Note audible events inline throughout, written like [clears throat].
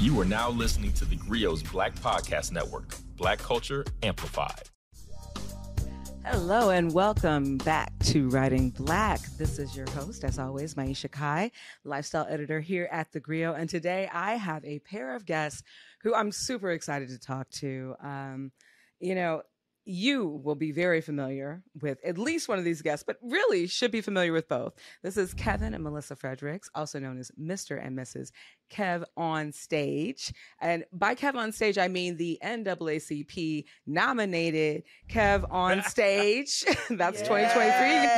You are now listening to the Grio's Black Podcast Network, Black Culture Amplified. Hello and welcome back to Writing Black. This is your host, as always, Maiysha Kai, lifestyle editor here at The Grio. And today I have a pair of guests who I'm super excited to talk to. Um, you know, you will be very familiar with at least one of these guests, but really should be familiar with both. This is Kevin and Melissa Fredericks, also known as Mr. and Mrs. Kev on Stage. And by Kev on Stage, I mean the NAACP nominated Kev on [laughs] Stage. [laughs] That's yes. 2023.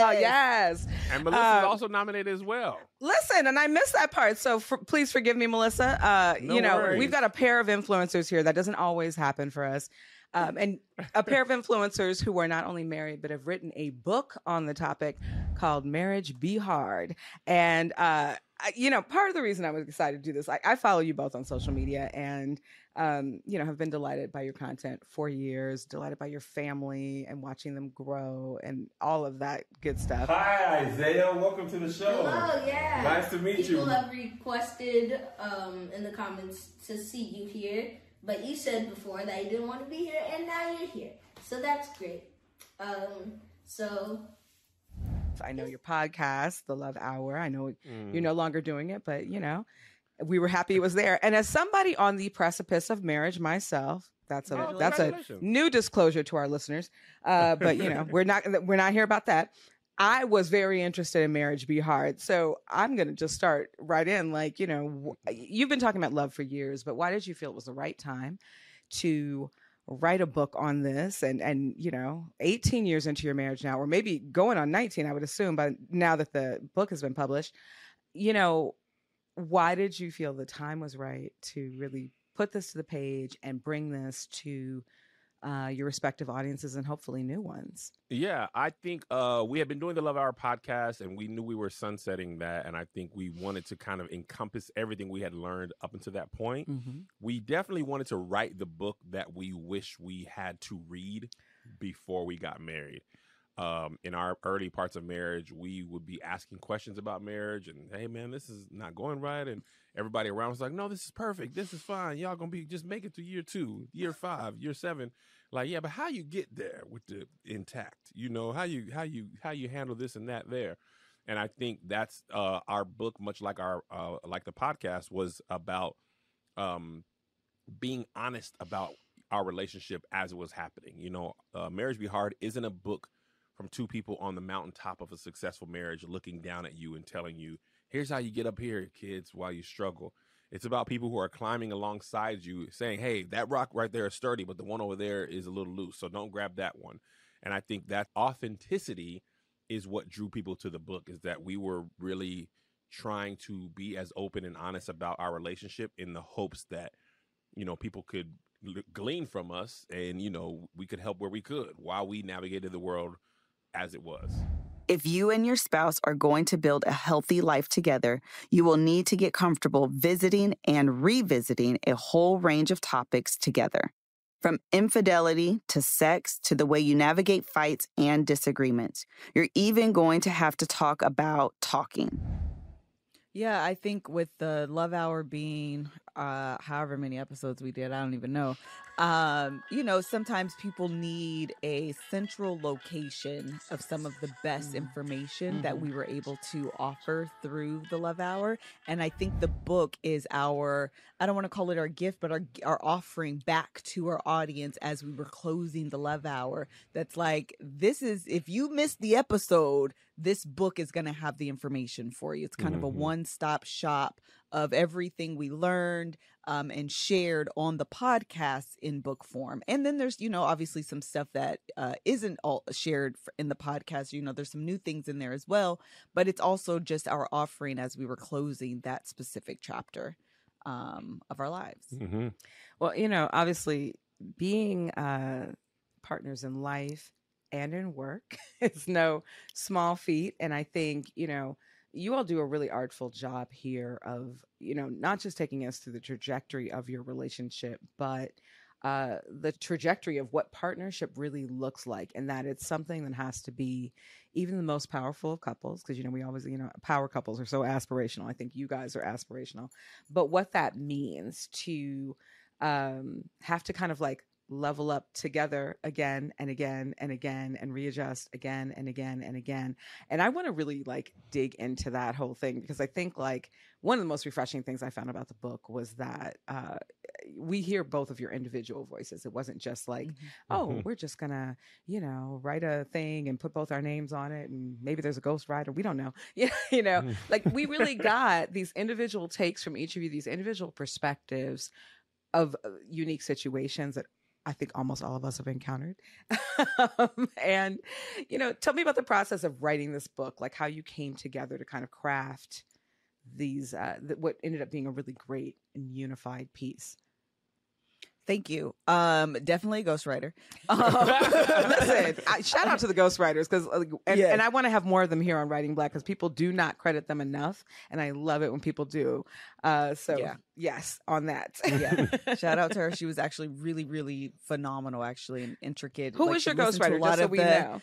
Oh, yes. And Melissa's um, also nominated as well. Listen, and I missed that part. So for, please forgive me, Melissa. Uh, no you know, worries. we've got a pair of influencers here. That doesn't always happen for us um, and a pair of influencers who are not only married but have written a book on the topic called "Marriage Be Hard." And uh, you know, part of the reason I was excited to do this, I, I follow you both on social media, and um, you know, have been delighted by your content for years, delighted by your family and watching them grow and all of that good stuff. Hi, Isaiah. Welcome to the show. Hello, yeah. Nice to meet People you. People have requested um, in the comments to see you here. But you said before that you didn't want to be here, and now you're here. So that's great. Um, so. I know your podcast, The Love Hour. I know mm. you're no longer doing it, but you know, we were happy it was there. And as somebody on the precipice of marriage myself, that's a oh, that's a new disclosure to our listeners. Uh, but you know, we're not we're not here about that. I was very interested in marriage be hard. So I'm going to just start right in. Like, you know, you've been talking about love for years, but why did you feel it was the right time to write a book on this? And, and, you know, 18 years into your marriage now, or maybe going on 19, I would assume, but now that the book has been published, you know, why did you feel the time was right to really put this to the page and bring this to uh, your respective audiences and hopefully new ones. Yeah, I think uh, we had been doing the Love Hour podcast and we knew we were sunsetting that. And I think we wanted to kind of encompass everything we had learned up until that point. Mm-hmm. We definitely wanted to write the book that we wish we had to read before we got married. Um, in our early parts of marriage, we would be asking questions about marriage and, hey, man, this is not going right. And everybody around was like, no, this is perfect. This is fine. Y'all gonna be just make it to year two, year five, year seven. Like, yeah, but how you get there with the intact? You know, how you how you how you handle this and that there. And I think that's uh, our book, much like our uh, like the podcast, was about um, being honest about our relationship as it was happening. You know, uh, Marriage Be Hard isn't a book from two people on the mountaintop of a successful marriage looking down at you and telling you Here's how you get up here, kids, while you struggle. It's about people who are climbing alongside you, saying, "Hey, that rock right there is sturdy, but the one over there is a little loose, so don't grab that one." And I think that authenticity is what drew people to the book. Is that we were really trying to be as open and honest about our relationship in the hopes that you know people could glean from us and you know we could help where we could while we navigated the world as it was. If you and your spouse are going to build a healthy life together, you will need to get comfortable visiting and revisiting a whole range of topics together. From infidelity to sex to the way you navigate fights and disagreements. You're even going to have to talk about talking. Yeah, I think with the Love Hour being uh however many episodes we did, I don't even know. Um, you know, sometimes people need a central location of some of the best mm-hmm. information mm-hmm. that we were able to offer through the Love Hour. And I think the book is our I don't want to call it our gift, but our our offering back to our audience as we were closing the Love Hour. That's like this is if you missed the episode, this book is going to have the information for you. It's kind mm-hmm. of a one-stop shop of everything we learned um, and shared on the podcast in book form. And then there's, you know, obviously some stuff that uh, not all shared in the podcast. You know, there's some new things in there as well, but it's also just our offering as we were closing that specific chapter um, of our lives. Mm-hmm. Well, you know, obviously being uh, partners in life and in work [laughs] is no small feat. And I think, you know, you all do a really artful job here of you know not just taking us through the trajectory of your relationship but uh, the trajectory of what partnership really looks like, and that it's something that has to be even the most powerful of couples, because you know we always you know power couples are so aspirational. I think you guys are aspirational, but what that means to um, have to kind of like level up together again and again and again and readjust again and again and again. And I want to really like dig into that whole thing because I think like one of the most refreshing things I found about the book was that uh, we hear both of your individual voices. It wasn't just like, mm-hmm. oh, mm-hmm. we're just gonna, you know, write a thing and put both our names on it, and maybe there's a ghostwriter. We don't know. [laughs] Yeah, you know, mm. like we really [laughs] got these individual takes from each of you, these individual perspectives of uh, unique situations that I think almost all of us have encountered. [laughs] um, and, you know, tell me about the process of writing this book, like how you came together to kind of craft these, uh, th- what ended up being a really great and unified piece. Thank you. Um, definitely a ghostwriter. [laughs] Um, [laughs] listen, I, shout out to the ghostwriters because, uh, and, and, I want to have more of them here on Writing Black because people do not credit them enough, and I love it when people do. Uh, so yeah. yes, on that. yeah, [laughs] shout out to her. She was actually really, really phenomenal, actually, and intricate. Who like, was your ghostwriter? Just so we the, know.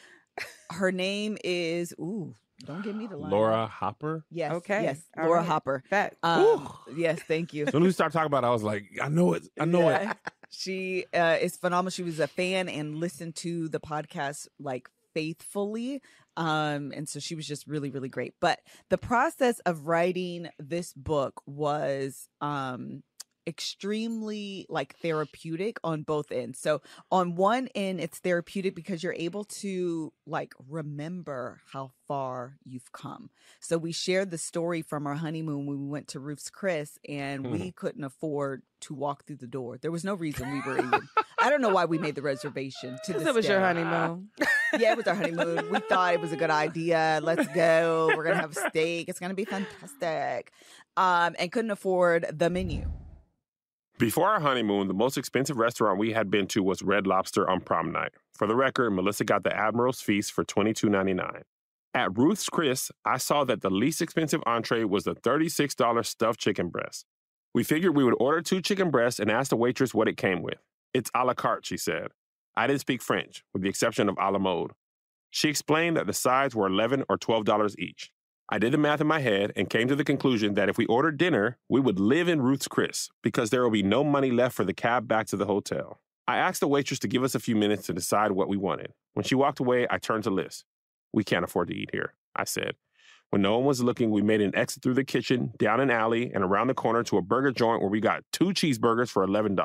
Her name is ooh. Don't give me the line. Laura Hopper. Yes. Okay. Yes. All Laura right. Hopper. That. Um, yes. Thank you. So when we start talking about, it, I was like, I know it. I know yeah. it. She uh, is phenomenal. She was a fan and listened to the podcast like faithfully. Um, and so she was just really, really great. But the process of writing this book was um extremely like therapeutic on both ends. So on one end it's therapeutic because you're able to like remember how far you've come. So we shared the story from our honeymoon when we went to Ruth's Chris and we hmm. couldn't afford to walk through the door. There was no reason we were even I don't know why we made the reservation to this It was day. your honeymoon. yeah, it was our honeymoon. We thought it was a good idea. Let's go. We're gonna have steak. It's gonna be fantastic. Um, and couldn't afford the menu. Before our honeymoon, the most expensive restaurant we had been to was Red Lobster on prom night. For the record, Melissa got the Admiral's Feast for $22.99. At Ruth's Chris, I saw that the least expensive entree was the $36 stuffed chicken breast. We figured we would order two chicken breasts and ask the waitress what it came with. It's a la carte, she said. I didn't speak French, with the exception of a la mode. She explained that the sides were 11 or $12 each. I did the math in my head and came to the conclusion that if we ordered dinner, we would live in Ruth's Chris because there will be no money left for the cab back to the hotel. I asked the waitress to give us a few minutes to decide what we wanted. When she walked away, I turned to Liz. We can't afford to eat here, I said. When no one was looking, we made an exit through the kitchen, down an alley, and around the corner to a burger joint where we got two cheeseburgers for $11.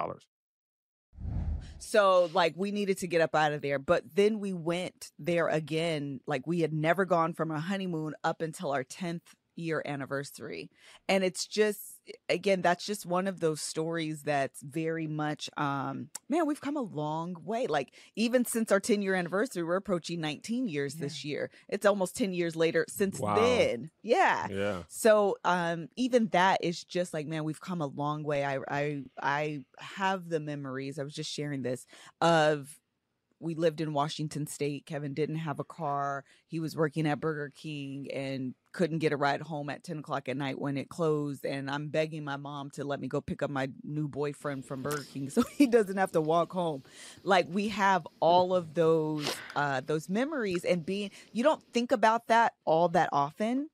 So like we needed to get up out of there. But then we went there again. Like we had never gone from a honeymoon up until our 10th year anniversary. And it's just again, that's just one of those stories that's very much um man, we've come a long way. Like even since our 10 year anniversary, we're approaching 19 years yeah. this year. It's almost 10 years later since wow. then. Yeah. Yeah. So um even that is just like, man, we've come a long way. I I I have the memories. I was just sharing this of we lived in Washington State. Kevin didn't have a car. He was working at Burger King and couldn't get a ride home at 10 o'clock at night when it closed. And I'm begging my mom to let me go pick up my new boyfriend from Burger King [laughs] so he doesn't have to walk home. Like we have all of those uh those memories and being you don't think about that all that often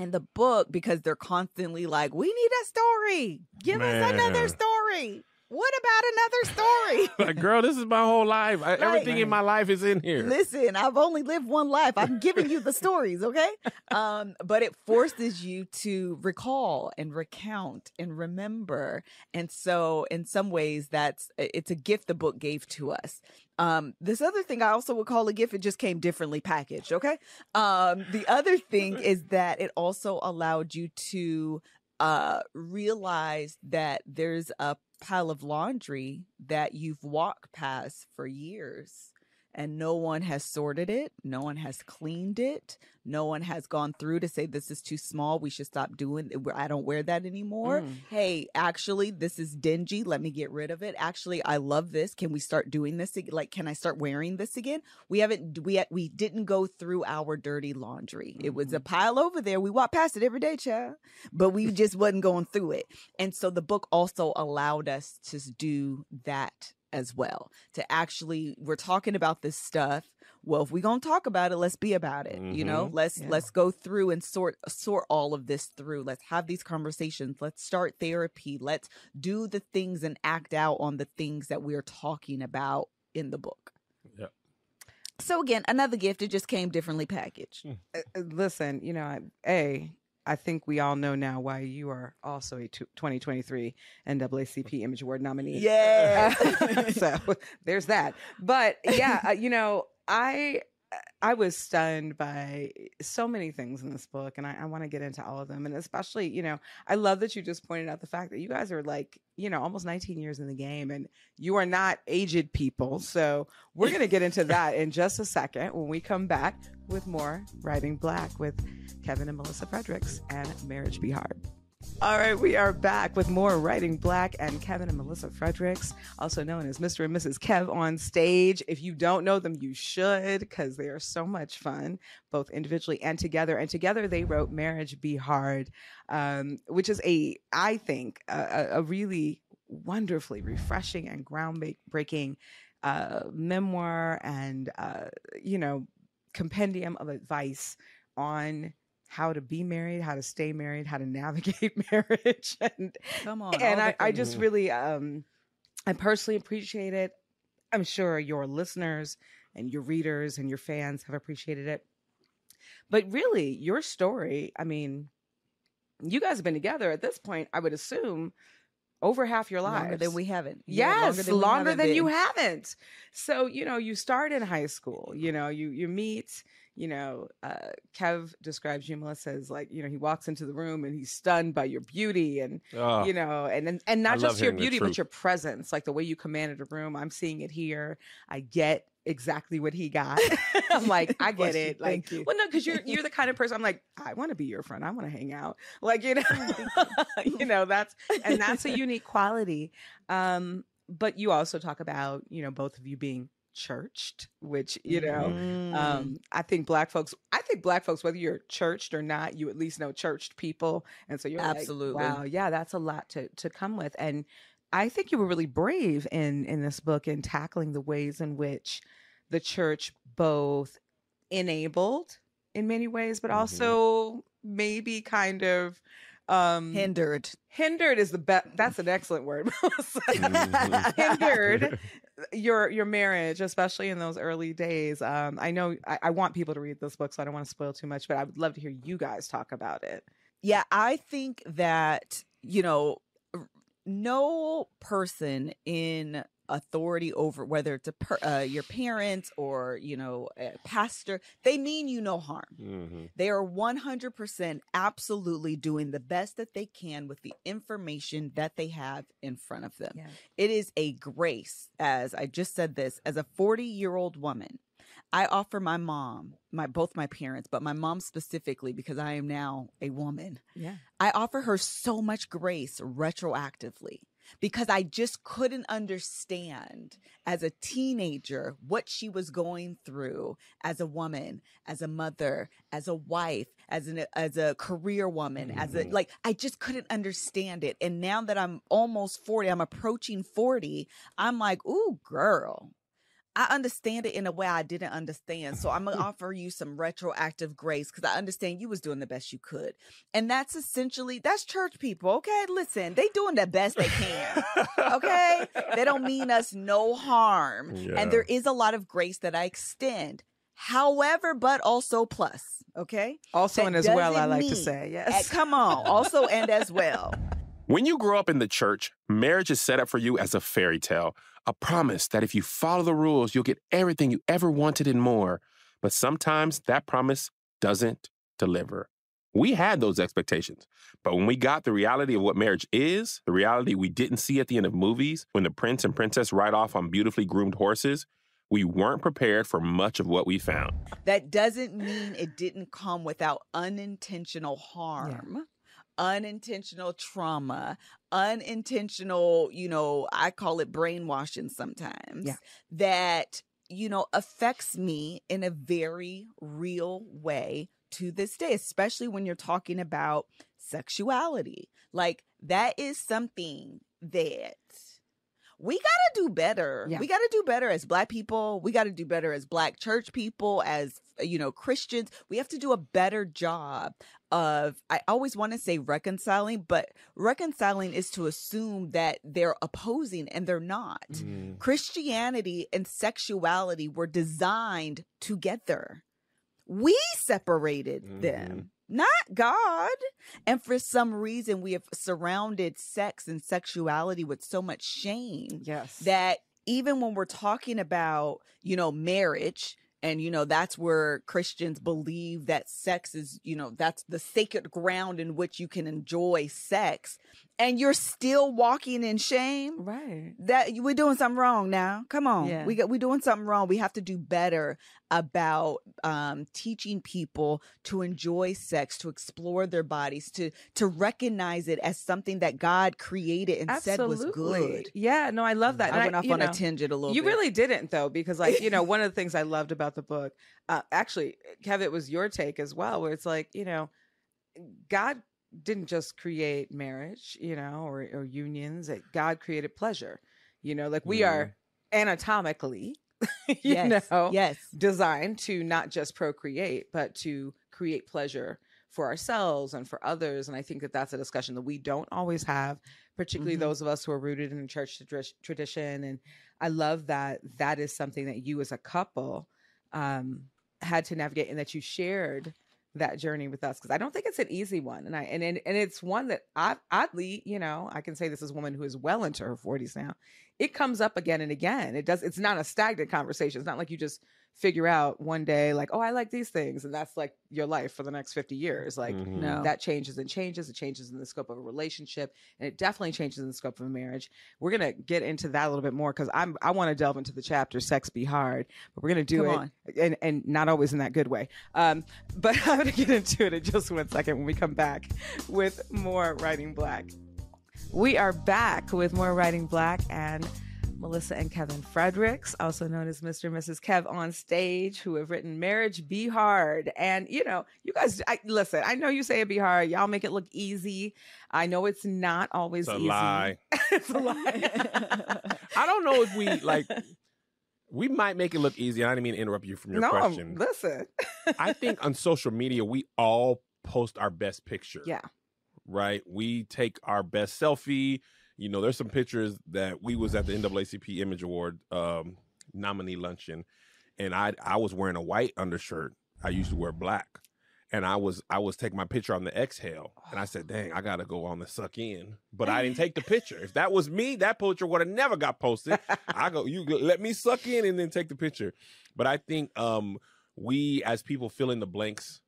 in the book because they're constantly like, we need a story. Give Man. us another story what about another story? [laughs] like, girl, this is my whole life. I, everything in my life is in here. Listen, I've only lived one life. I'm giving you the stories, okay? [laughs] Um, but it forces you to recall and recount and remember. And so, in some ways, that's it's a gift the book gave to us. Um, this other thing I also would call a gift, it just came differently packaged, okay? Um, the other thing [laughs] is that it also allowed you to uh realize that there's a pile of laundry that you've walked past for years and no one has sorted it. No one has cleaned it. No one has gone through to say this is too small. We should stop doing it. I don't wear that anymore. Mm. Hey, actually, this is dingy. Let me get rid of it. Actually, I love this. Can we start doing this? Like, can I start wearing this again? We haven't, we, we didn't go through our dirty laundry. Mm-hmm. It was a mm-hmm. pile over there. We walked past it every day, child, but we just wasn't going through it. And so the book also allowed us to do that as well to actually we're talking about this stuff well if we're going to talk about it let's be about it mm-hmm. you know mm-hmm. let's yeah. let's go through and sort sort all of this through let's have these conversations let's start therapy let's do the things and act out on the things that we're talking about in the book yeah so again another gift it just came differently packaged mm. uh, listen you know a I think we all know now why you are also a 2023 NAACP Image Award nominee. Yeah. [laughs] so there's that. But yeah, uh, you know, I I was stunned by so many things in this book, and I, I want to get into all of them. And especially, you know, I love that you just pointed out the fact that you guys are like, you know, almost 19 years in the game, and you are not aged people. So we're going to get into [laughs] that in just a second when we come back with more Writing Black with Kevin and Melissa Fredericks and Marriage Be Hard. All right, we are back with more Writing Black and Kevin and Melissa Fredericks, also known as Mr. and Mrs. Kev on stage. If you don't know them, you should because they are so much fun, both individually and together. And together they wrote Marriage Be Hard, um, which is a, I think, a, a really wonderfully refreshing and groundbreaking uh, memoir and, uh, you know, compendium of advice on how to be married, how to stay married, how to navigate [laughs] marriage. and come on. And I, I just really um I personally appreciate it. I'm sure your listeners and your readers and your fans have appreciated it. But really, your story, I mean, you guys have been together at this point, I would assume, over half your lives. Longer than we haven't. Yeah, yes, longer than, longer than you haven't. So, you know, you start in high school, you know, you you meet, you know, uh, Kev describes you, Melissa, as like, you know, he walks into the room and he's stunned by your beauty and, oh, you know, and, and, and not I just your beauty, but your presence, like the way you commanded a room. I'm seeing it here. I get exactly what he got. [laughs] I'm like, [laughs] I get it. Like, well, no, because you're you're the kind of [laughs] person. I'm like, I want to be your friend. I want to hang out. Like, you know, you know, that's and that's a unique quality. Um, but you also talk about, you know, both of you being churched, which, you know, mm. um, I think black folks, I think black folks, whether you're churched or not, you at least know churched people. And so you're absolutely, like, wow, yeah, that's a lot to, to come with. And I think you were really brave in, in this book in tackling the ways in which the church both enabled in many ways, but mm-hmm. also maybe kind of um hindered hindered is the best that's an excellent word [laughs] mm-hmm. hindered your your marriage especially in those early days um i know I, I want people to read this book so i don't want to spoil too much but i would love to hear you guys talk about it. Yeah i think that you know no person in authority over whether it's a per, uh, your parents or you know a pastor they mean you no harm mm-hmm. they are 100% absolutely doing the best that they can with the information that they have in front of them yeah. it is a grace as i just said this as a 40 year old woman I offer my mom, my both my parents, but my mom specifically because I am now a woman. Yeah. I offer her so much grace retroactively because I just couldn't understand as a teenager what she was going through as a woman, as a mother, as a wife, as an as a career woman, mm-hmm. as a mm-hmm. like I just couldn't understand it. And now that I'm almost 40, I'm approaching 40, I'm like, "Ooh, girl, I understand it in a way I didn't understand. So I'm gonna mm. offer you some retroactive grace because I understand you was doing the best you could. And that's essentially that's church people. Okay. Listen, they doing the best they can. okay. They don't mean [laughs] us no harm. Yeah. And there is a lot of grace that I extend. However, but also plus. Okay. Also that and as well, I like to say. Yes. come on. Also and as well. When you grow up in the church, marriage is set up for you as a fairy tale, a promise that if you follow the rules, you'll get everything you ever wanted and more. But sometimes that promise doesn't deliver. We had those expectations. But when we got the reality of what marriage is, the reality we didn't see at the end of movies, when the prince and princess ride off on beautifully groomed horses, We weren't prepared for much of what we found. That doesn't mean it didn't come without unintentional harm. Unintentional trauma, unintentional, you know, I call it brainwashing sometimes. Yeah. That, you know, affects me in a very real way to this day, especially when you're talking about sexuality. Like, that is something that we got to do better. Yeah. We got to do better as black people. We got to do better as black church people, as, you know, Christians. We have to do a better job of, I always want to say reconciling, but reconciling is to assume that they're opposing and they're not. Mm. Christianity and sexuality were designed together. We separated them, not God. And for some reason, we have surrounded sex and sexuality with so much shame Yes. that even when we're talking about, you know, marriage, and you know that's where christians believe that sex is you know that's the sacred ground in which you can enjoy sex and you're still walking in shame right. that we're doing something wrong now. Come on. Yeah. we got we're doing something wrong. We have to do better about um, teaching people to enjoy sex to explore their bodies to to recognize it as something that god created and said was good. Yeah, no, I love that. i And went off you on a tangent a little You bit. really didn't though, because like you know, [laughs] one of the things I loved about the book, uh, actually, Kev, it was your take as well, where it's like you know, God didn't just create marriage, you know, or or unions. That God created pleasure. You know, like we are anatomically, [laughs] you yes know, yes designed to not just procreate, but to create pleasure for ourselves and for others. And I think that that's a discussion that we don't always have, particularly Mhm. those of us who are rooted in a church tradi- tradition. And I love that that is something that you as a couple um, had to navigate and that you shared that journey with us because I don't think it's an easy one, and I and and, and it's one that I, oddly, you know, I can say this is a woman who is well into her forties now. It comes up again and again. It does. It's not a stagnant conversation. It's not like you just figure out one day, like, oh, I like these things, and that's like your life for the next fifty years. Like Mhm. no that changes and changes. It changes in the scope of a relationship, and it definitely changes in the scope of a marriage. We're gonna get into that a little bit more because I'm I want to delve into the chapter "Sex Be Hard," but we're gonna do Come it on. and and not always in that good way. Um, [laughs] but [laughs] I'm gonna get into it in just one second when we come back with more writing black. We are back with more writing black and. Melissa and Kevin Fredericks, also known as Mr. and Mrs. Kev on stage, who have written Marriage Be Hard. And, you know, you guys, I, listen, I know you say it be hard. Y'all make it look easy. I know it's not always It's a easy. lie. [laughs] it's a lie. [laughs] I don't know if we like. We might make it look easy. I didn't mean to interrupt you from your no, question. listen. [laughs] I think on social media we all post our best picture. Yeah. Right. We take our best selfie. You know, there's some pictures that we was at the NAACP Image Award um, nominee luncheon, and I I was wearing a white undershirt. I used to wear black, and I was I was taking my picture on the exhale, and I said, "Dang, I gotta go on the suck in," but I didn't take the [laughs] picture. If that was me, that picture would have never got posted. I go, you go, let me suck in and then take the picture. But I think um we as people fill in the blanks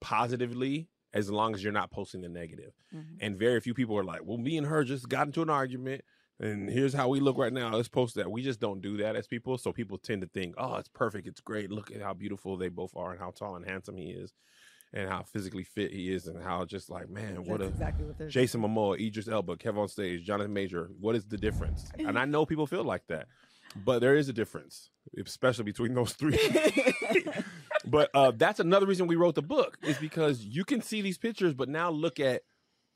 positively as long as you're not posting the negative. Mhm. And very few people are like, well, me and her just got into an argument. And here's how we look right now. Let's post that. We just don't do that as people. So people tend to think, oh, it's perfect. It's great. Look at how beautiful they both are and how tall and handsome he is and how physically fit he is and how just like, man, what a exactly what Jason Momoa, Idris Elba, Kevin on stage, Jonathan Major. What is the difference? [laughs] And I know people feel like that, but there is a difference, especially between those three. [laughs] [laughs] but uh, that's another reason we wrote the book is because you can see these pictures, but now look at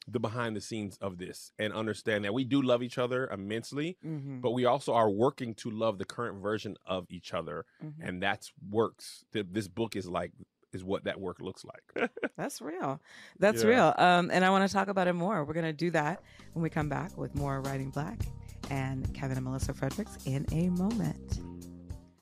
the behind the scenes of this and understand that we do love each other immensely, Mhm. but we also are working to love the current version of each other, Mhm. and that's works. Th- This book is like is what that work looks like. [laughs] That's real. That's Yeah. real. Um, and I want to talk about it more. We're going to do that when we come back with more Writing Black and Kevin and Melissa Fredericks in a moment.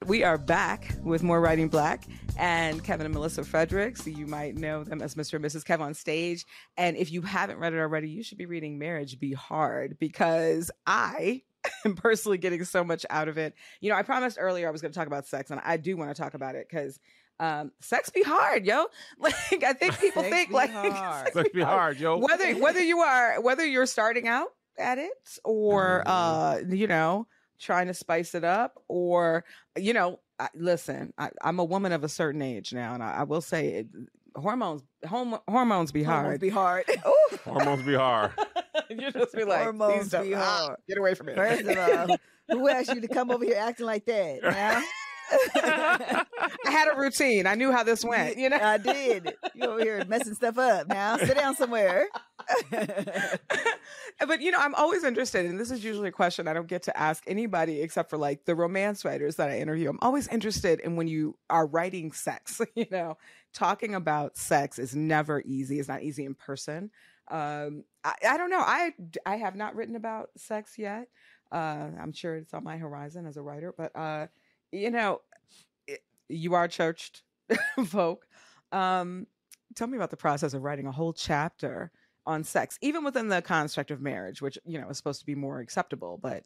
We are back with more Writing Black and Kevin and Melissa Fredericks. You might know them as Mr. and Mrs. Kev on stage. And if you haven't read it already, you should be reading Marriage Be Hard because I [laughs] am personally getting so much out of it. You know, I promised earlier I was going to talk about sex, and I do want to talk about it because um, sex be hard, yo. [laughs] Like I think people Sex think be like [laughs] hard. sex Let's be hard, yo. whether whether you are whether you're starting out at it or Mhm. uh you know trying to spice it up or you know I, listen, I, am a woman of a certain age now, and I, I will say, it, hormones, hom- hormones be hard. [laughs] [laughs] Hormones be hard. hormones be hard. you just be like, hormones be ah, hard. Get away from me. First of all, who asked you to come over here acting like that? [laughs] Now? [laughs] I had a routine. I knew how this went. You know, I did. You over here messing stuff up. Now sit down somewhere. [laughs] but you know, I'm always interested, and this is usually a question I don't get to ask anybody except for like the romance writers that I interview. I'm always interested in when you are writing sex. [laughs] You know, talking about sex is never easy. It's not easy in person. Um, I, I don't know. I I have not written about sex yet. Uh, I'm sure it's on my horizon as a writer, but uh, you know, it, you are churched [laughs] folk. Um, tell me about the process of writing a whole chapter on sex, even within the construct of marriage, which you know is supposed to be more acceptable. But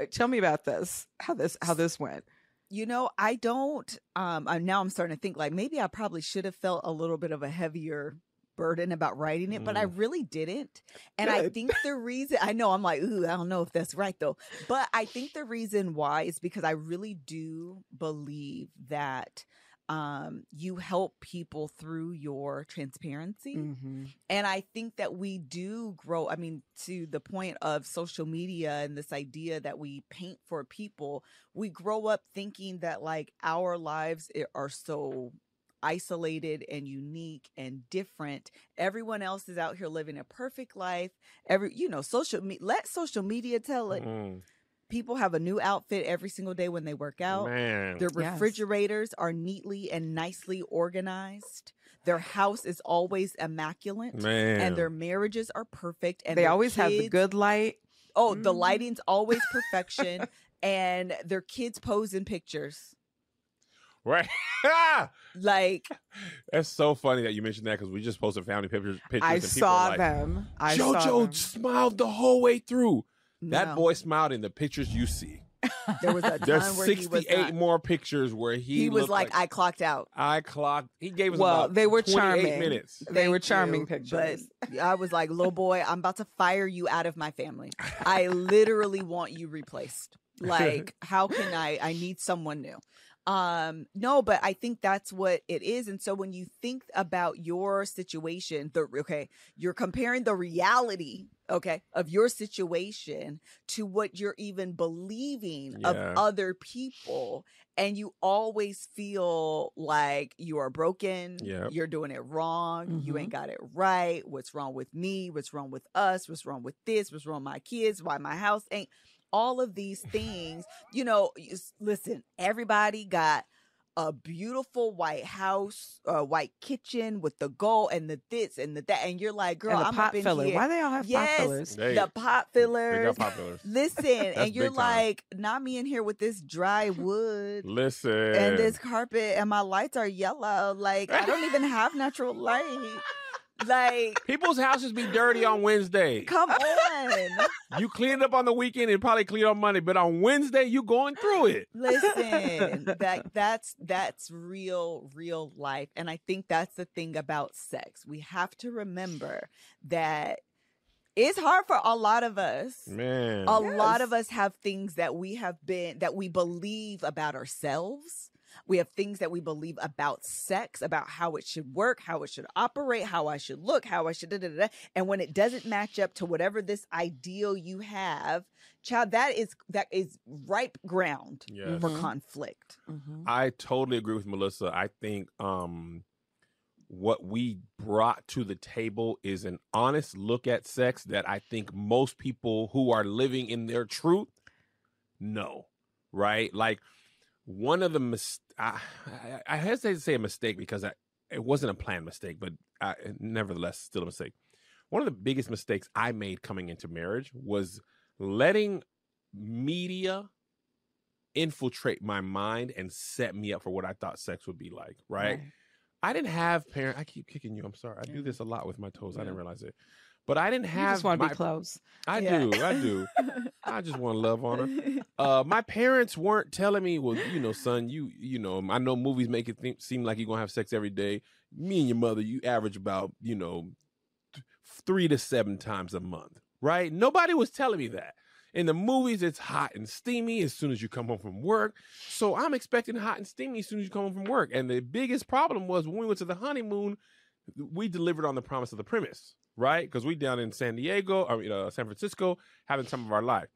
uh, tell me about this, how this how this went. You know, I don't. Um, I, now I'm starting to think like maybe I probably should have felt a little bit of a heavier burden about writing it, mm. but I mm. really didn't. And Good. I think the reason I know I'm like, ooh, I don't know if that's right though. But I think the reason why is because I really do believe that um you help people through your transparency mm-hmm. and i think that we do grow i mean to the point of social media and this idea that we paint for people we grow up thinking that like our lives are so isolated and unique and different. Everyone else is out here living a perfect life. Every you know, social me let social media tell it. Mm. People have a new outfit every single day when they work out. Man. Their refrigerators yes. are neatly and nicely organized. Their house is always immaculate. Man. And their marriages are perfect. And they always kids, have the good light. Oh, mm. the lighting's always perfection. [laughs] and their kids pose in pictures. Right. [laughs] like that's so funny that you mentioned that because we just posted family pictures. pictures I and saw like, them. I JoJo saw them. smiled the whole way through. No. That boy smiled in the pictures you see. There was a There's time where 68 he was not, more pictures where he he was like, like, I clocked out. I clocked. He gave us well, about they were 28 charming. minutes. They Thank were charming you, pictures. But I was like, little boy, I'm about to fire you out of my family. I literally want you replaced. [laughs] Like, how can I? I need someone new um no but i think that's what it is and so when you think about your situation the okay you're comparing the reality okay of your situation to what you're even believing yeah. of other people and you always feel like you are broken yep. you're doing it wrong mm-hmm. you ain't got it right what's wrong with me what's wrong with us what's wrong with this what's wrong with my kids why my house ain't all of these things. You know, listen, everybody got a beautiful white house, a white kitchen with the gold and the this and the that, and you're like, girl, and I'm pot up in filler. here. Why they all have yes, pot fillers? They, the pot fillers. They got pot fillers. Listen, [laughs] and you're like, not me in here with this dry wood. Listen, and this carpet, and my lights are yellow. Like I don't even have natural light. Like people's houses be dirty on Wednesday. Come on. you clean it up on the weekend and probably clean on Monday, but on Wednesday you going through it. Listen, [laughs] that that's that's real, real life. And I think that's the thing about sex. We have to remember that it's hard for a lot of us. Man. A yes. lot of us have things that we have been that we believe about ourselves we have things that we believe about sex, about how it should work, how it should operate, how I should look, how I should da, da, da, and when it doesn't match up to whatever this ideal you have, child, that is that is ripe ground yes. for conflict. Mm-hmm. I totally agree with Melissa. I think um what we brought to the table is an honest look at sex that I think most people who are living in their truth know, right? Like one of the mis- I, I, I hesitate to say a mistake because I, it wasn't a planned mistake, but I, nevertheless, still a mistake. One of the biggest mistakes I made coming into marriage was letting media infiltrate my mind and set me up for what I thought sex would be like. Right? right. I didn't have parents. I keep kicking you. I'm sorry. I do this a lot with my toes. Yeah. I didn't realize it. But I didn't have. You just want to be close. I yeah. do. I do. [laughs] I just want to love on her. [laughs] Uh, my parents weren't telling me, well, you know, son, you, you know, I know movies make it th- seem like you're gonna have sex every day. Me and your mother, you average about, you know, th- three to seven times a month, right? Nobody was telling me that. In the movies, it's hot and steamy as soon as you come home from work. So I'm expecting hot and steamy as soon as you come home from work. And the biggest problem was when we went to the honeymoon, we delivered on the promise of the premise, right? Because we down in San Diego, I mean, uh, San Francisco, having some of our life.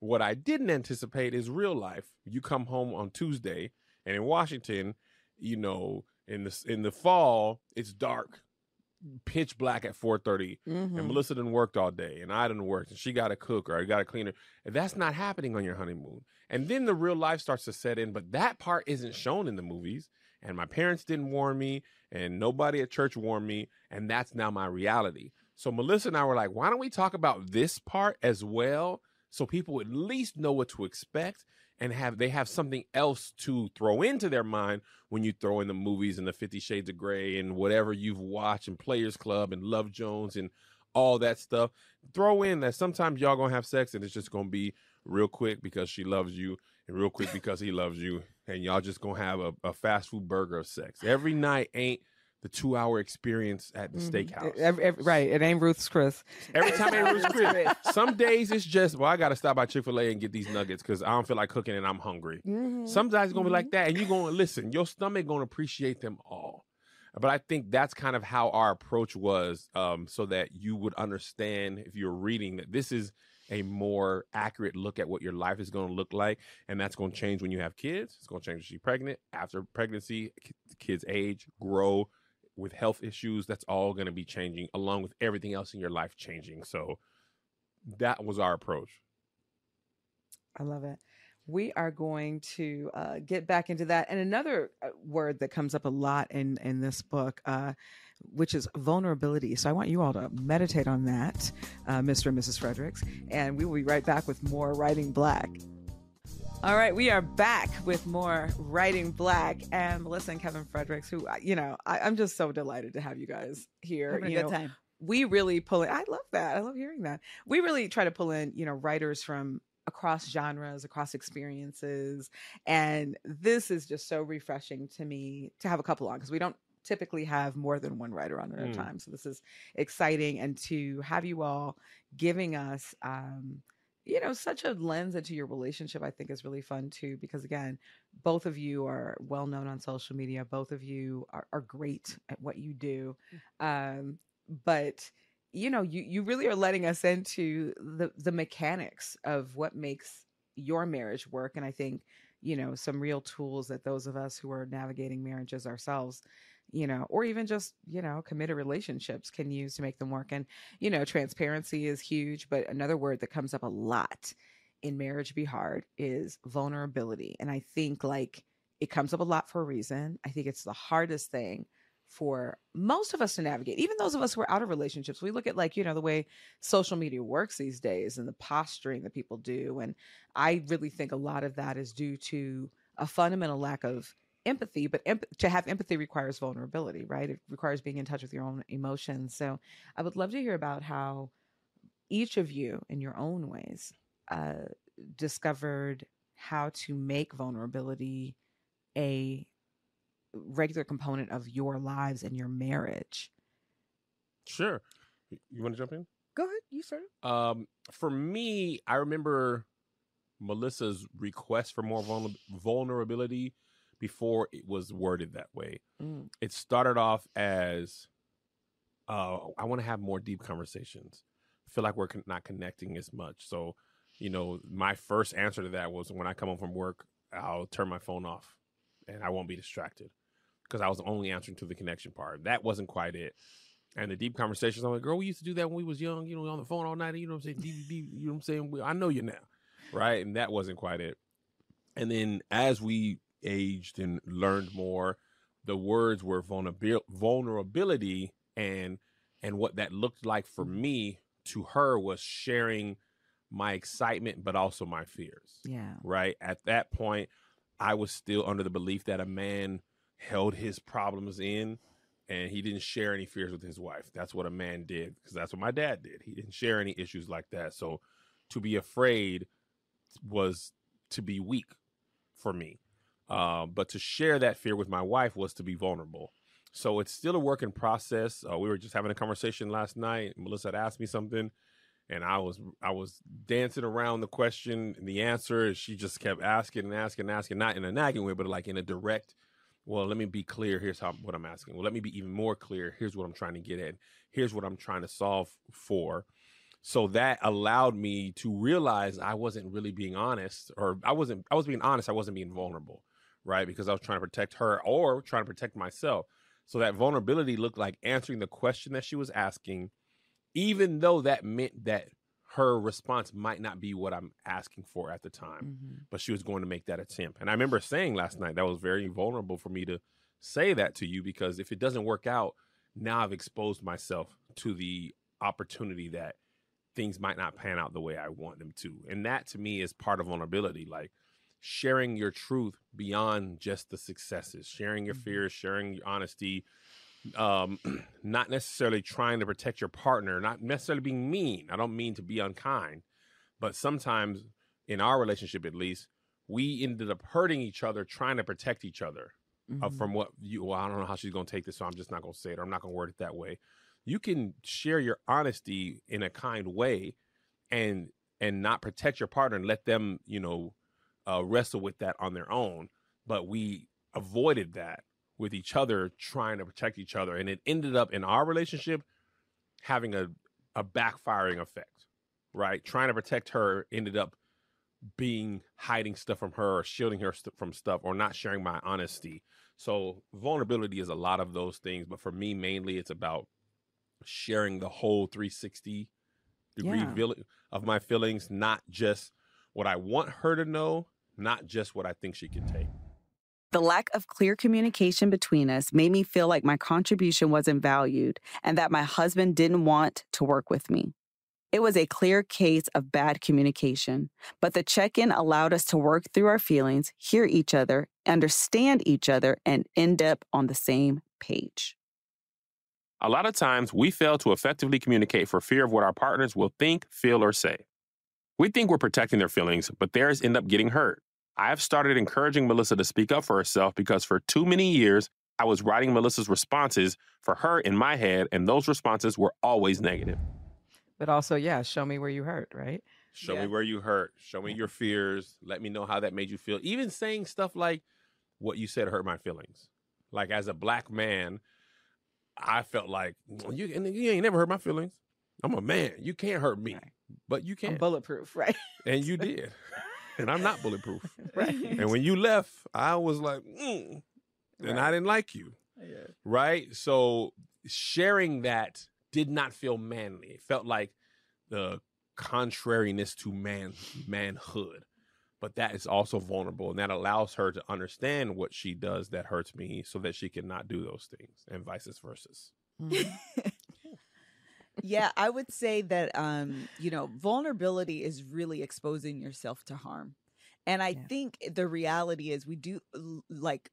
What I didn't anticipate is real life. You come home on Tuesday, and in Washington, you know, in the in the fall, it's dark, pitch black at four thirty, mm mm-hmm. and Melissa didn't worked all day, and I didn't work, and she got a cook or I got a cleaner. That's not happening on your honeymoon. And then the real life starts to set in, but that part isn't shown in the movies. And my parents didn't warn me, and nobody at church warned me, and that's now my reality. So Melissa and I were like, why don't we talk about this part as well? so people at least know what to expect and have they have something else to throw into their mind when you throw in the movies and the 50 shades of gray and whatever you've watched and players club and love jones and all that stuff throw in that sometimes y'all gonna have sex and it's just gonna be real quick because she loves you and real quick because he loves you and y'all just gonna have a, a fast food burger of sex every night ain't the two hour experience at the mm-hmm. steakhouse. Every, every, right. It ain't Ruth's Chris. Every [laughs] time ain't Ruth's Chris. Some days it's just, well, I got to stop by Chick fil A and get these nuggets because I don't feel like cooking and I'm hungry. Mm-hmm. Sometimes it's going to be like mm-hmm. that. And you're going to listen, your stomach going to appreciate them all. But I think that's kind of how our approach was um, so that you would understand if you're reading that this is a more accurate look at what your life is going to look like. And that's going to change when you have kids. It's going to change when she's pregnant, after pregnancy, kids age, grow with health issues, that's all going to be changing along with everything else in your life changing. So that was our approach. I love it. We are going to uh, get back into that. And another uh, word that comes up a lot in, in this book, uh, which is vulnerability. So I want you all to meditate on that, uh, Mr. and Mrs. Fredericks. And we will be right back with more Writing Black. All right, we are back with more Writing Black and Melissa and Kevin Fredericks, who, you know, I, am just so delighted to have you guys here. Having you a good know, time. We really pull in, I love that. I love hearing that. We really try to pull in, you know, writers from across genres, across experiences. And this is just so refreshing to me to have a couple on because we don't typically have more than one writer on at a mm. time. So this is exciting. And to have you all giving us, um, you know, such a lens into your relationship, I think is really fun too, because again, both of you are well known on social media. Both of you are, are great at what you do. Mm. Um, but you know, you, you really are letting us into the, the mechanics of what makes your marriage work. And I think, you know, some real tools that those of us who are navigating marriages ourselves you know, or even just, you know, committed relationships can use to make them work. And, you know, transparency is huge, but another word that comes up a lot in marriage be hard is vulnerability. And I think like it comes up a lot for a reason. I think it's the hardest thing for most of us to navigate, even those of us who are out of relationships. We look at like, you know, the way social media works these days and the posturing that people do. And I really think a lot of that is due to a fundamental lack of empathy, but emp- to have empathy requires vulnerability, right? It requires being in touch with your own emotions. So I would love to hear about how each of you, in your own ways, uh, discovered how to make vulnerability a regular component of your lives and your marriage. Sure. You want to jump in? Go ahead. You start. Um, for me, I remember Melissa's request for more vulnerability before it was worded that way. Mm. It started off as uh, I want to have more deep conversations. I feel like we're con- not connecting as much. So, you know, my first answer to that was when I come home from work, I'll turn my phone off and I won't be distracted because I was only answering to the connection part. That wasn't quite it. And the deep conversations, I'm like, girl, we used to do that when we was young, you know, on the phone all night. You know what I'm saying? Deep, deep, you know what I'm saying? I know you now. Right. And that wasn't quite it. And then as we aged and learned more, the words were vulnerability and and what that looked like for me to her was sharing my excitement but also my fears. Yeah. Right? At that point, I was still under the belief that a man held his problems in and he didn't share any fears with his wife. That's what a man did because that's what my dad did. He didn't share any issues like that. So to be afraid was to be weak for me. Uh, but to share that fear with my wife was to be vulnerable. So it's still a work in process. Uh, we were just having a conversation last night. Melissa had asked me something, and I was I was dancing around the question and the answer, she just kept asking and asking and asking, not in a nagging way, but like in a direct. Well, let me be clear. Here's how what I'm asking. Well, let me be even more clear. Here's what I'm trying to get at. Here's what I'm trying to solve for. So that allowed me to realize I wasn't really being honest, or I wasn't. I was being honest. I wasn't being vulnerable, right? Because I was trying to protect her or trying to protect myself. So that vulnerability looked like answering the question that she was asking even though that meant that her response might not be what I'm asking for at the time, mm-hmm. but she was going to make that attempt. And I remember saying last night that was very vulnerable for me to say that to you because if it doesn't work out, now I've exposed myself to the opportunity that things might not pan out the way I want them to. And that to me is part of vulnerability, like sharing your truth beyond just the successes, sharing your mm-hmm. fears, sharing your honesty, um, [clears throat] not necessarily trying to protect your partner, not necessarily being mean. I don't mean to be unkind, but sometimes in our relationship, at least, we ended up hurting each other trying to protect each other uh, mm-hmm. uh, from what you. Well, I don't know how she's going to take this, so I'm just not going to say it, or I'm not going to word it that way. You can share your honesty in a kind way, and and not protect your partner and let them, you know, uh, wrestle with that on their own. But we avoided that with each other trying to protect each other and it ended up in our relationship having a a backfiring effect right trying to protect her ended up being hiding stuff from her or shielding her st- from stuff or not sharing my honesty so vulnerability is a lot of those things but for me mainly it's about sharing the whole 360 degree yeah. of my feelings not just what i want her to know not just what i think she can take the lack of clear communication between us made me feel like my contribution wasn't valued and that my husband didn't want to work with me. It was a clear case of bad communication, but the check in allowed us to work through our feelings, hear each other, understand each other, and end up on the same page. A lot of times, we fail to effectively communicate for fear of what our partners will think, feel, or say. We think we're protecting their feelings, but theirs end up getting hurt. I have started encouraging Melissa to speak up for herself because for too many years, I was writing Melissa's responses for her in my head, and those responses were always negative. But also, yeah, show me where you hurt, right? Show yeah. me where you hurt. Show me your fears. Let me know how that made you feel. Even saying stuff like what you said hurt my feelings. Like as a black man, I felt like you, you ain't never hurt my feelings. I'm a man. You can't hurt me, right. but you can. I'm bulletproof, [laughs] right? And you did [laughs] and I'm not bulletproof. [laughs] right. And when you left, I was like, mm, and right. I didn't like you. Yeah. Right. So sharing that did not feel manly. It felt like the contrariness to man manhood. But that is also vulnerable, and that allows her to understand what she does that hurts me, so that she can not do those things, and vice versa. Mm-hmm. [laughs] yeah, I would say that um, you know, vulnerability is really exposing yourself to harm. And I yeah. think the reality is we do like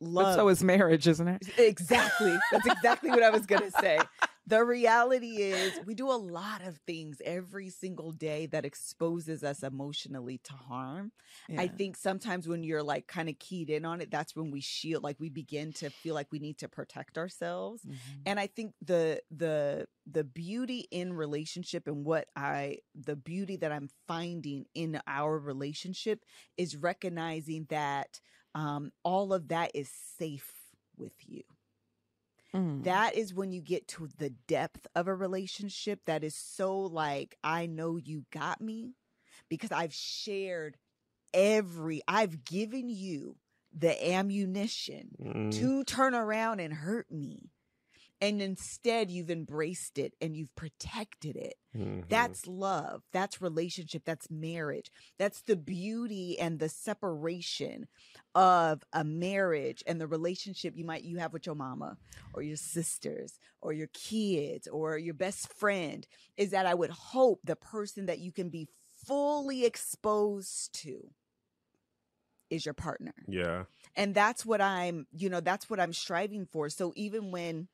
love but so is marriage, isn't it? Exactly. That's exactly what I was going to say [laughs] the reality is we do a lot of things every single day that exposes us emotionally to harm yeah. i think sometimes when you're like kind of keyed in on it that's when we shield like we begin to feel like we need to protect ourselves mm-hmm. and i think the the the beauty in relationship and what i the beauty that i'm finding in our relationship is recognizing that um all of that is safe with you Mm. That is when you get to the depth of a relationship that is so like, I know you got me because I've shared every, I've given you the ammunition mm. to turn around and hurt me and instead you've embraced it and you've protected it. Mm-hmm. That's love. That's relationship. That's marriage. That's the beauty and the separation of a marriage and the relationship you might you have with your mama or your sisters or your kids or your best friend is that I would hope the person that you can be fully exposed to is your partner. Yeah. And that's what I'm, you know, that's what I'm striving for. So even when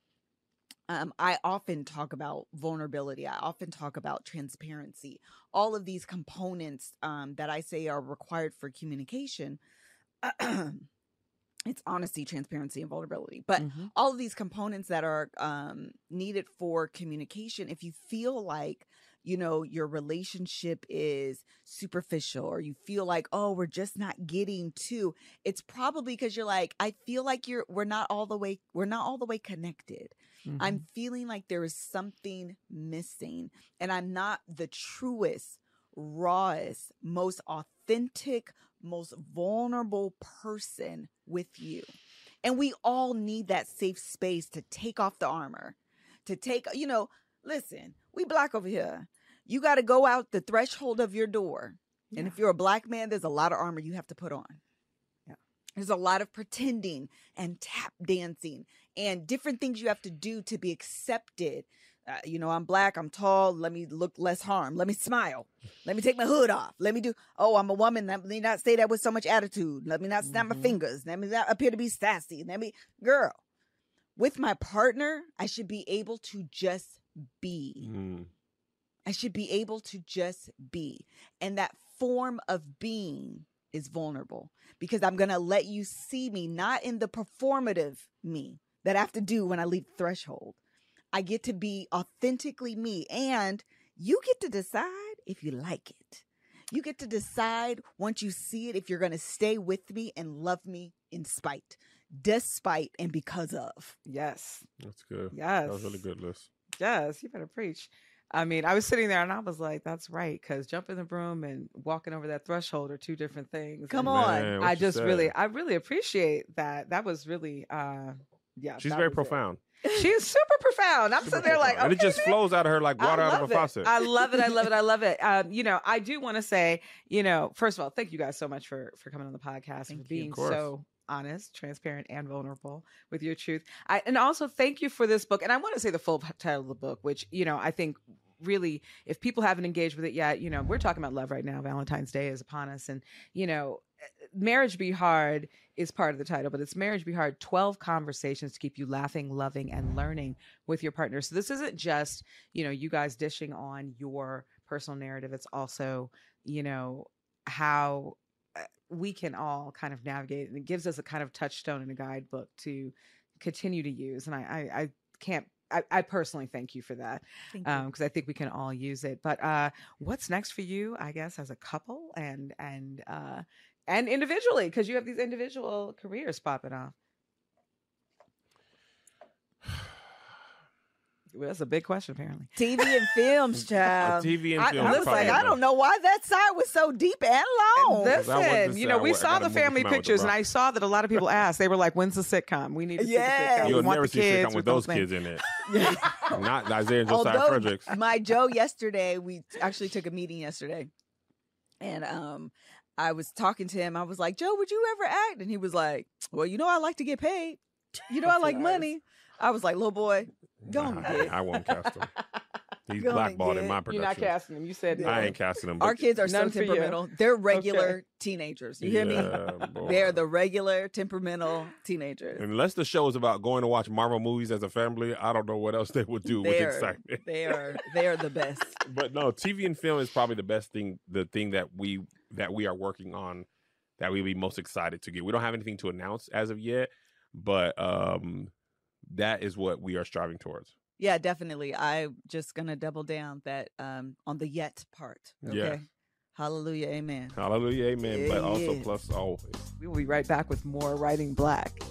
um, I often talk about vulnerability. I often talk about transparency. All of these components um, that I say are required for communication. [clears throat] it's honesty, transparency, and vulnerability. But mm-hmm. all of these components that are um, needed for communication, if you feel like you know, your relationship is superficial or you feel like, oh, we're just not getting to, it's probably because you're like, I feel like you're, we're not all the way, we're not all the way connected. Mm-hmm. I'm feeling like there is something missing and I'm not the truest, rawest, most authentic, most vulnerable person with you. And we all need that safe space to take off the armor, to take, you know, listen, we black over here. You got to go out the threshold of your door. Yeah. And if you're a black man, there's a lot of armor you have to put on. Yeah. There's a lot of pretending and tap dancing and different things you have to do to be accepted. Uh, you know, I'm black, I'm tall, let me look less harm. Let me smile. Let me take my hood off. Let me do, oh, I'm a woman. Let me not say that with so much attitude. Let me not snap mm-hmm. my fingers. Let me not appear to be sassy. Let me, girl, with my partner, I should be able to just be. Mm. I should be able to just be. And that form of being is vulnerable because I'm going to let you see me not in the performative me that I have to do when I leave the threshold. I get to be authentically me and you get to decide if you like it. You get to decide once you see it if you're going to stay with me and love me in spite, despite, and because of. Yes. That's good. Yes. That was really good list. Yes. You better preach. I mean, I was sitting there and I was like, that's right. Cause jumping the broom and walking over that threshold are two different things. Come and on. Man, I just really, I really appreciate that. That was really, uh, yeah. She's very profound. It. She's super profound. I'm super sitting there like, okay, and it just man. flows out of her like water out of a it. faucet. I love it. I love it. I love it. [laughs] Um, you know, I do want to say, you know, first of all, thank you guys so much for for coming on the podcast thank and for being so honest, transparent, and vulnerable with your truth. I, and also thank you for this book. And I want to say the full title of the book, which, you know, I think really, if people haven't engaged with it yet, you know, we're talking about love right now. Valentine's Day is upon us. And, you know, marriage be hard is part of the title, but it's marriage be hard 12 conversations to keep you laughing, loving, and learning with your partner. So this isn't just, you know, you guys dishing on your personal narrative. It's also, you know, how uh, we can all kind of navigate and it gives us a kind of touchstone and a guidebook to continue to use and i i, I can't I, I, personally thank you for that um because um, I think we can all use it. But uh, what's next for you? I guess as a couple and and uh, and individually because you have these individual careers popping off. [sighs] Well, that's a big question, apparently. TV and films, [laughs] child. TV and films. I, I was like, I don't know why that side was so deep and long. Listen, you know, we saw the family pictures, and I saw that a lot of people [laughs] asked. They were like, "When's the sitcom? We need to yeah. see the sitcom. You'll we never see kids sitcom with those kids in it. [laughs] Not Isaiah and Josiah Fredericks. My Joe yesterday, we actually took a meeting yesterday, and um, I was talking to him. I was like, Joe, would you ever act? And he was like, Well, you know, I like to get paid. You know, I like money. I was like, little boy, go on, I, I won't cast him. [laughs] He's blackballed in my production. You're not casting him. You said I ain't casting him. Our kids are so temperamental. They're regular okay. teenagers. You hear yeah, [laughs] me? They're the regular temperamental teenagers. Unless the show is about going to watch Marvel movies as a family, I don't know what else they would do they're, with excitement. They are they are the best. [laughs] but no, TV and film is probably the best thing. The thing that we that we are working on that we'll be most excited to get. We don't have anything to announce as of yet, but um that is what we are striving towards. Yeah, definitely. I'm just gonna double down that um on the yet part. Okay. Yeah. Hallelujah, amen. Hallelujah, amen. Yeah, but also yeah. plus always. We will be right back with more Writing Black.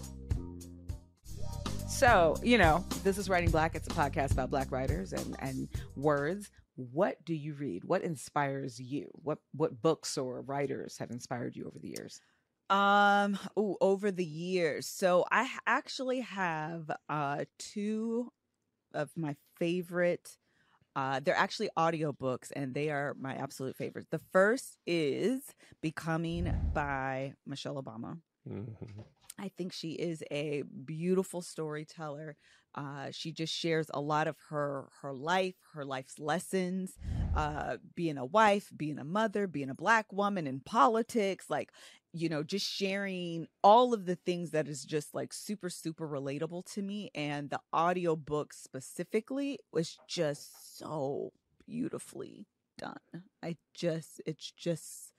So, you know, this is Writing Black. It's a podcast about black writers and, and words. What do you read? What inspires you? What what books or writers have inspired you over the years? Um, ooh, over the years. So I actually have uh two of my favorite uh they're actually audiobooks and they are my absolute favorites. The first is Becoming by Michelle Obama. Mhm. I think she is a beautiful storyteller. Uh, she just shares a lot of her her life, her life's lessons, uh, being a wife, being a mother, being a black woman in politics, like you know, just sharing all of the things that is just like super super relatable to me. And the audiobook specifically was just so beautifully done. I just it's just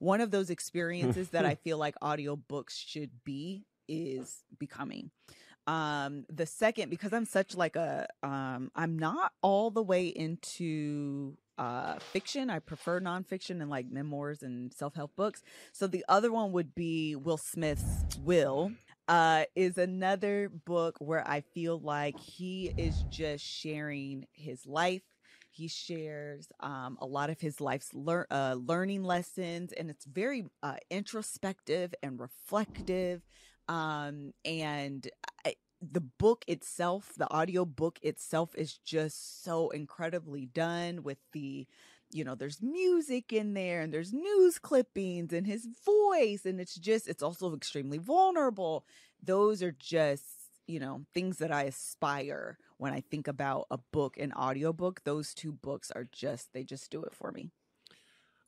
one of those experiences that I feel like audiobooks should be is becoming. Um the second because I'm such like a um I'm not all the way into uh, fiction. I prefer nonfiction and like memoirs and self help books. So the other one would be Will Smith's Will. Uh, is another book where I feel like he is just sharing his life. He shares um, a lot of his life's lear- uh, learning lessons, and it's very uh, introspective and reflective. Um, and I, the book itself, the audio book itself is just so incredibly done with the you know, there's music in there and there's news clippings and his voice and it's just it's also extremely vulnerable. Those are just, you know, things that I aspire when I think about a book, an audiobook. Those two books are just they just do it for me.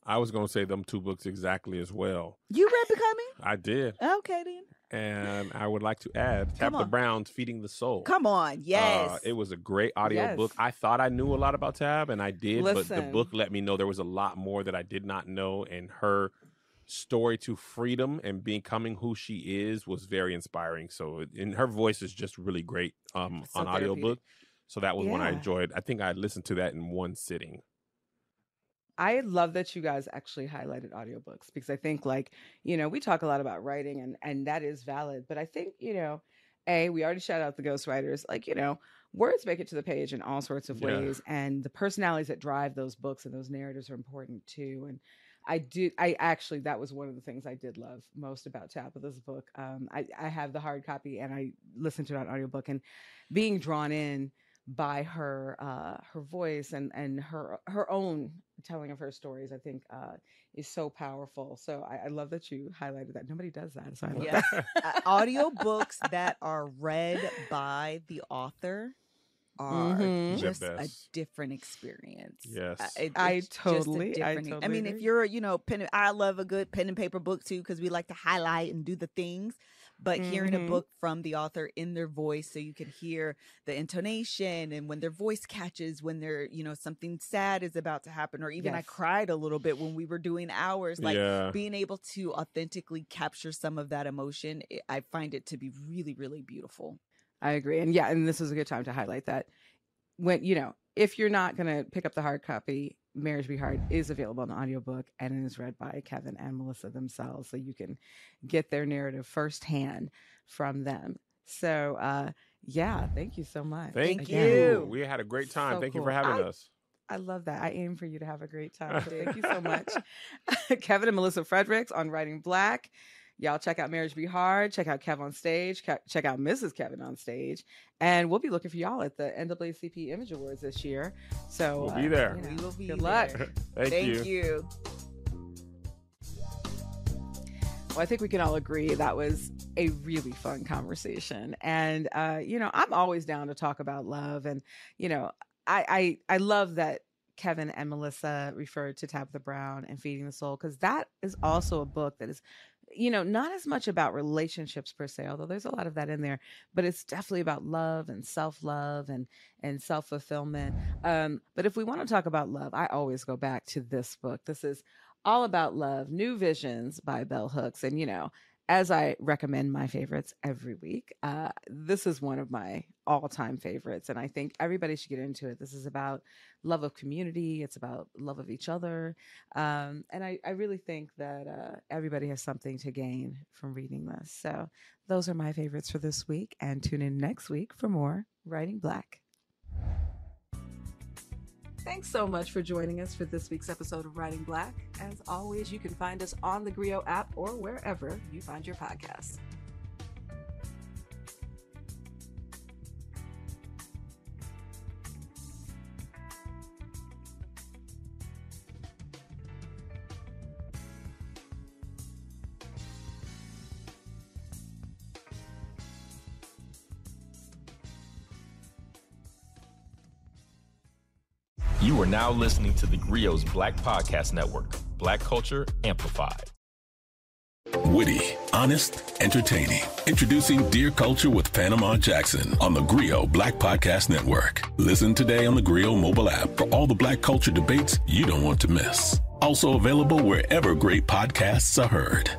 I was going to say them two books exactly as well. You read Becoming? I did. Okay, then. And I would like to add Tabitha Brown's Feeding the Soul. Come on. Yes. Uh, it was a great audio yes. book. I thought I knew a lot about Tab, and I did, Listen. but the book let me know there was a lot more that I did not know. And her story to freedom and becoming who she is was very inspiring. So, and her voice is just really great um, so on audiobook. So that was yeah. one I enjoyed. I think I listened to that in one sitting. I love that you guys actually highlighted audiobooks because I think like, you know, we talk a lot about writing and and that is valid, but I think, you know, a we already shout out the ghostwriters, like, you know, words make it to the page in all sorts of yeah. ways and the personalities that drive those books and those narratives are important too and I do. I actually that was one of the things I did love most about Tabitha's book. Um, I, I have the hard copy and I listened to it on audiobook and being drawn in by her uh, her voice and and her her own telling of her stories i think uh, is so powerful so I, I, love that you highlighted that nobody does that so i love yes. that uh, audio books that are read by the author are mm-hmm. just a different experience. Yes, uh, it, I totally, I totally. I mean, agree. if you're, you know, pen, I love a good pen and paper book too because we like to highlight and do the things but mm-hmm. hearing a mm-hmm. book from the author in their voice so you can hear the intonation and when their voice catches when they're you know something sad is about to happen or even yes. i cried a little bit when we were doing ours like yeah. being able to authentically capture some of that emotion i find it to be really really beautiful i agree and yeah and this is a good time to highlight that when you know if you're not going to pick up the hard copy Marriage Be Hard is available on audiobook and it is read by Kevin and Melissa themselves. So you can get their narrative firsthand from them. So, uh, yeah, thank you so much. Thank Again. you. We had a great time. So thank cool. you for having I, us. I love that. I aim for you to have a great [laughs] time. Today. Thank you so much. [laughs] Kevin and Melissa Fredericks on Writing Black. Y'all check out Marriage Be Hard. Check out KevOnStage. check out Mrs. Kevin on stage. And we'll be looking for y'all at the NAACP Image Awards this year. So we'll be there. Uh, you know, we will be good there. luck. [laughs] Thank, Thank you. you. Well, I think we can all agree that was a really fun conversation. And, uh, you know, I'm always down to talk about love. And, you know, I, I, I love that Kevin and Melissa referred to Tabitha Brown and Feeding the Soul because that is also a book that is you know, not as much about relationships per se, although there's a lot of that in there, but it's definitely about love and self love and and self fulfillment. Um, but if we want to talk about love, I always go back to this book. This is all about love, New Visions by Bell Hooks, and you know, as I recommend my favorites every week, uh, this is one of my all time favorites. And I think everybody should get into it. This is about love of community, it's about love of each other. Um, and I, I, really think that uh, everybody has something to gain from reading this. So those are my favorites for this week. And tune in next week for more Writing Black. Thanks so much for joining us for this week's episode of Writing Black. As always, you can find us on the Grio app or wherever you find your podcasts. Listening to the Grio's Black Podcast Network, Black Culture Amplified. Witty, honest, entertaining. Introducing Dear Culture with Panama Jackson on the Grio Black Podcast Network. Listen today on the Grio mobile app for all the black culture debates you don't want to miss. Also available wherever great podcasts are heard.